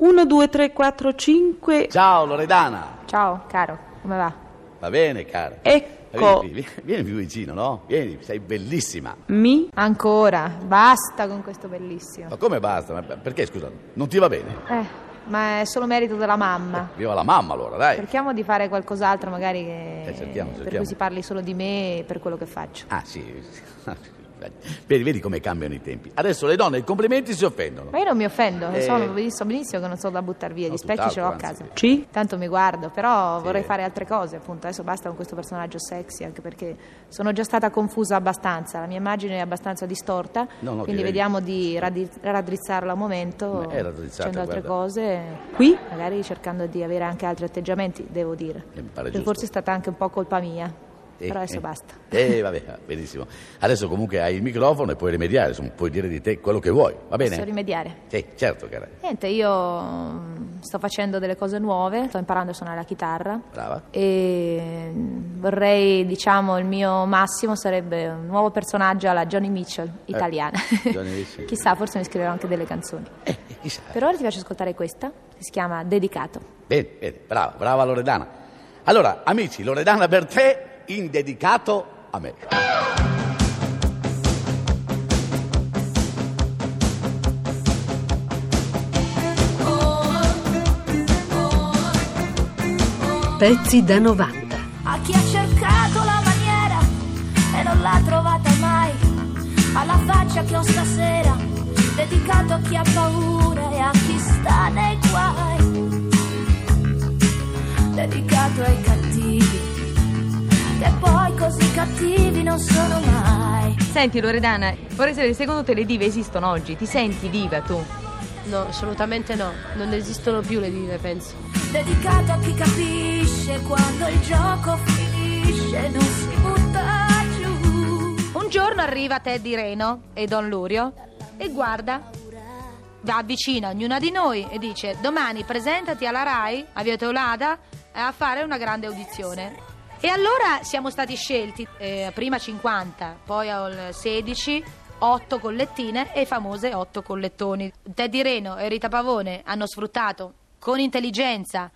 1, 2, 3, 4, 5. Ciao Loredana. Ciao, caro, come va? Va bene, cara. Ecco. Vieni, più vicino, no? Vieni, sei bellissima. Mi. Ancora, basta con questo bellissimo. Ma come basta? Ma perché, scusa, non ti va bene? Eh, ma è solo merito della mamma. Viva la mamma allora, dai. Cerchiamo di fare qualcos'altro magari che... Eh, cerchiamo, per cerchiamo. cui si parli solo di me e per quello che faccio. Ah, sì. Vedi, vedi come cambiano i tempi. Adesso le donne i complimenti si offendono. Ma io non mi offendo, Eh. so, so benissimo che non sono da buttare via, No, gli specchi ce l'ho a casa. Ci. Tanto mi guardo, però Sì. vorrei fare altre cose, appunto. Adesso basta con questo personaggio sexy, anche perché sono già stata confusa abbastanza. La mia immagine è abbastanza distorta, No, no, quindi vediamo di raddi- raddrizzarla un momento, Ma è raddrizzata, facendo altre guarda. cose. Qui? Magari cercando di avere anche altri atteggiamenti, devo dire. Mi pare Che giusto. forse è stata anche un po' colpa mia. Eh, però adesso eh. basta. Eh, vabbè, va benissimo. Adesso comunque hai il microfono e puoi rimediare, insomma, puoi dire di te quello che vuoi, va bene? Posso rimediare? Sì, certo, cara. Niente, io mm, sto facendo delle cose nuove, sto imparando a suonare la chitarra Brava. e mm, vorrei, diciamo, il mio massimo sarebbe un nuovo personaggio alla Johnny Mitchell italiana. Eh, Johnny Mitchell. Chissà, forse mi scriverò anche delle canzoni. Eh, chissà. Per ora ti faccio ascoltare questa, che si chiama Dedicato. Bene, bene, brava, brava Loredana. Allora, amici, Loredana per te, in dedicato a me. Pezzi da 90. a chi ha cercato la maniera e non l'ha trovata mai, alla faccia che ho stasera, dedicato a chi ha paura e a chi sta nei guai, dedicato ai cattivi, che poi così cattivi non sono mai. Senti Loredana, vorrei sapere, secondo te le dive esistono oggi? Ti senti diva tu? No, assolutamente no. Non esistono più le dive, penso. Dedicato a chi capisce quando il gioco finisce, non si butta giù. Un giorno arriva Teddy Reno e Don Lurio e guarda, va avvicina ognuna di noi e dice domani presentati alla RAI, a Via Teolada, a fare una grande audizione. E allora siamo stati scelti, eh, prima 50, poi al 16, 8 collettine e famose 8 collettoni. Teddy Reno e Rita Pavone hanno sfruttato con intelligenza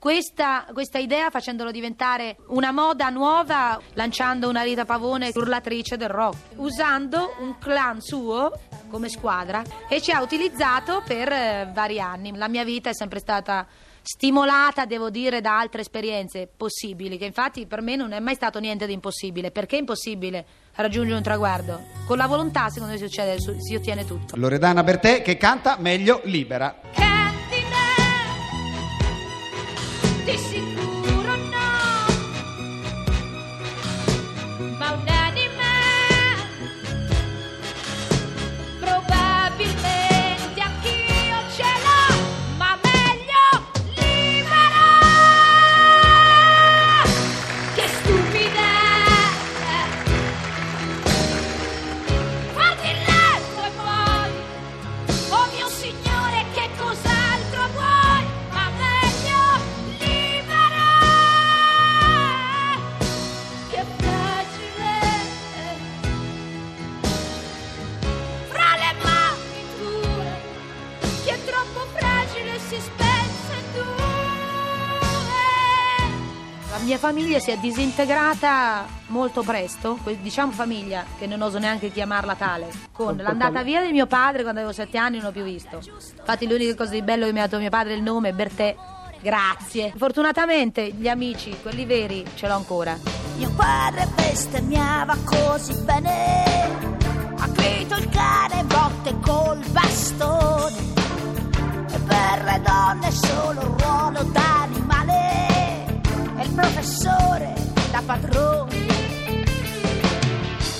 questa, questa idea facendolo diventare una moda nuova, lanciando una Rita Pavone urlatrice del rock, usando un clan suo come squadra e ci ha utilizzato per eh, vari anni. La mia vita è sempre stata stimolata, devo dire, da altre esperienze possibili, che infatti per me non è mai stato niente di impossibile. Perché è impossibile raggiungere un traguardo? Con la volontà, secondo me, si, succede- si ottiene tutto. Loredana Bertè che canta meglio libera. Candyman, mia famiglia si è disintegrata molto presto, diciamo famiglia, che non oso neanche chiamarla tale, con l'andata via di mio padre quando avevo sette anni non l'ho più visto. Infatti l'unica cosa di bello che mi ha dato mio padre è il nome, Bertè. Grazie. Fortunatamente gli amici, quelli veri, ce l'ho ancora. Mio padre bestemmiava così bene, ha grito il cane botte col bastone. E per le donne solo un ruolo il professore da padrone.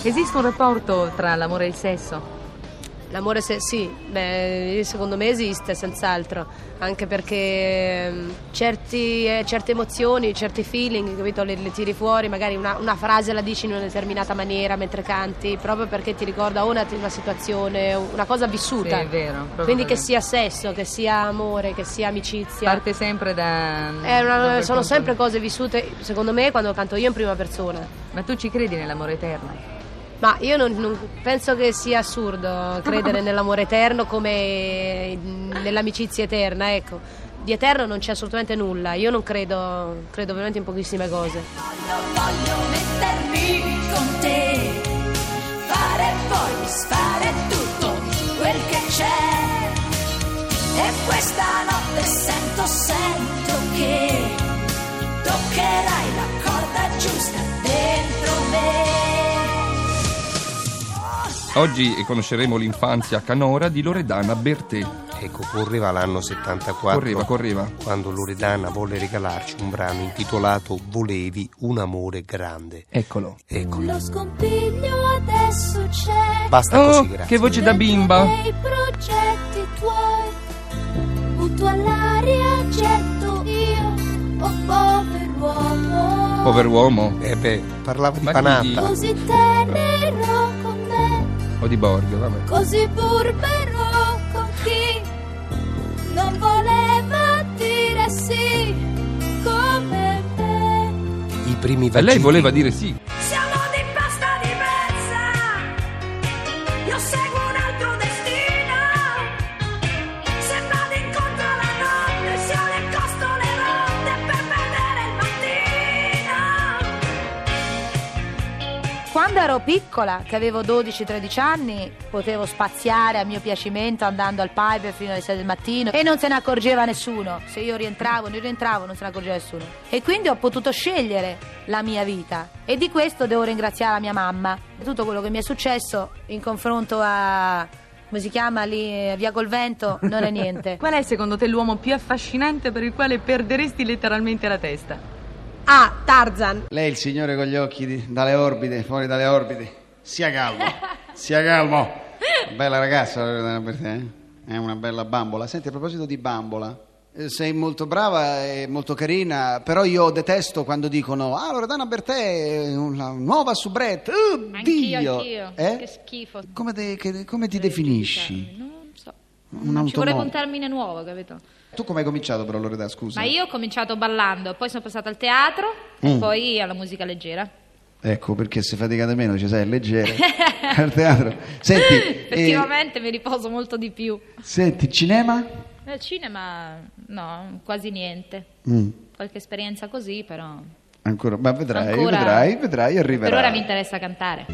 Esiste un rapporto tra l'amore e il sesso? L'amore se sì, beh, secondo me esiste senz'altro, anche perché ehm, certi, eh, certe emozioni, certi feeling, capito, le, le tiri fuori, magari una, una frase la dici in una determinata maniera mentre canti, proprio perché ti ricorda una, una situazione, una cosa vissuta. Sì, è vero, Quindi che sia sesso, che sia amore, che sia amicizia. Parte sempre da... È una- da sono sempre cose vissute, secondo me, quando canto io in prima persona. Ma tu ci credi nell'amore eterno? Ma io non, non- penso che sia assurdo credere nell'amore eterno come nell'amicizia eterna, ecco. Di eterno non c'è assolutamente nulla. Io non credo, credo veramente in pochissime cose. Voglio, voglio mettermi con te, fare e poi disfare tutto quel che c'è. E questa notte sento, sento che toccherai la Oggi conosceremo l'infanzia canora di Loredana Bertè. Ecco, correva l'anno 74. Correva, correva. Quando Loredana volle regalarci un brano intitolato Volevi un amore grande. Eccolo. Ecco, Lo scompiglio adesso c'è. basta Oh, così, grazie. che voce da bimba. I progetti tuoi, butto all'aria, getto io, oh pover'uomo. Pover'uomo. Eh beh, parlava di Ma panata. chi- Così tenero O di Borgo, vabbè. così burbero con chi non voleva dire sì come me. I primi E lei voleva dire sì. Quando ero piccola, che avevo 12-13 anni, potevo spaziare a mio piacimento andando al pipe fino alle 6 del mattino e non se ne accorgeva nessuno. Se io rientravo, non rientravo, non se ne accorgeva nessuno. E quindi ho potuto scegliere la mia vita. E di questo devo ringraziare la mia mamma. Tutto quello che mi è successo in confronto a. come si chiama lì, Via col Vento, non è niente. Qual è secondo te l'uomo più affascinante per il quale perderesti letteralmente la testa? Ah, Tarzan. Lei è il signore con gli occhi di- dalle orbite, fuori dalle orbite. Sia calmo, sia calmo. Bella ragazza, Loredana Bertè, eh? È una bella bambola. Senti, a proposito di bambola, eh, sei molto brava e molto carina, però io detesto quando dicono «Ah, Loredana Bertè è una nuova soubrette». Oddio! Anch'io, anch'io. Eh? Che schifo. Come, te- che- come ti definisci? Non so. Un Non ci vorrebbe un termine nuovo, capito? Tu come hai cominciato però, Loredana, scusa? Ma io ho cominciato ballando, poi sono passata al teatro e Mm. poi alla musica leggera. Ecco, perché se faticate meno ci sei leggero al teatro. Senti, eh, Effettivamente mi riposo molto di più. senti, cinema? Nel cinema no, quasi niente. Mm, Qualche esperienza così, però. ancora, ma vedrai, Ancora- vedrai, vedrai, arriverà. Per ora mi interessa cantare.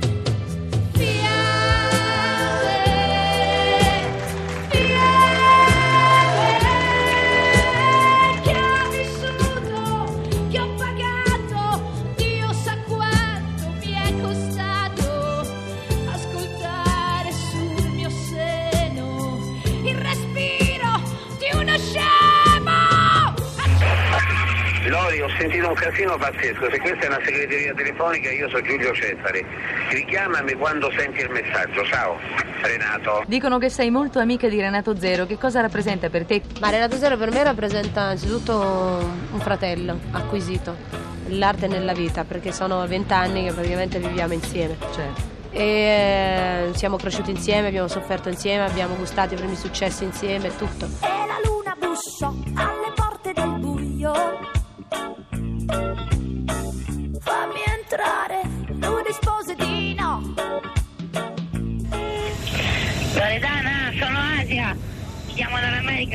Sentito un casino pazzesco, se questa è una segreteria telefonica io sono Giulio Cesare. Richiamami quando senti il messaggio, ciao. Renato. Dicono che sei molto amica di Renato Zero. Che cosa rappresenta per te? Ma Renato Zero per me rappresenta innanzitutto un fratello acquisito, l'arte nella vita, perché sono vent'anni che praticamente viviamo insieme. Certo. E eh, siamo cresciuti insieme, abbiamo sofferto insieme, abbiamo gustato i primi successi insieme, tutto. E la luna bussò alle porte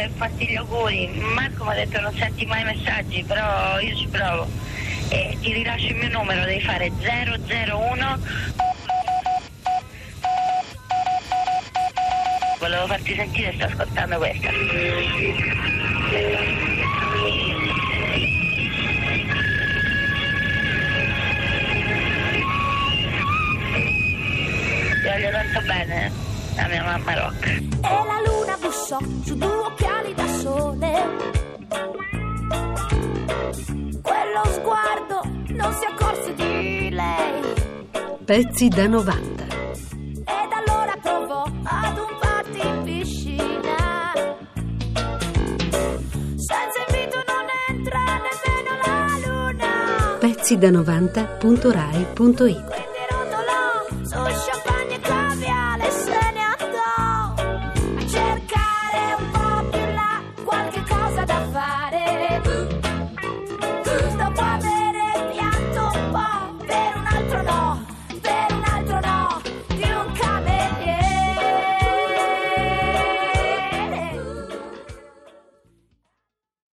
e fatti gli auguri. Marco mi ha detto non senti mai messaggi, però io ci provo. E ti rilascio il mio numero, devi fare 001. Volevo farti sentire, sto ascoltando questa. Ti voglio tanto bene, la mia mamma rock. Bussò su due occhiali da sole. Quello sguardo non si accorse di lei. Pezzi da 90. Ed allora provò ad un party in piscina. Senza invito non entra nemmeno la luna. Pezzi da 90.rai.it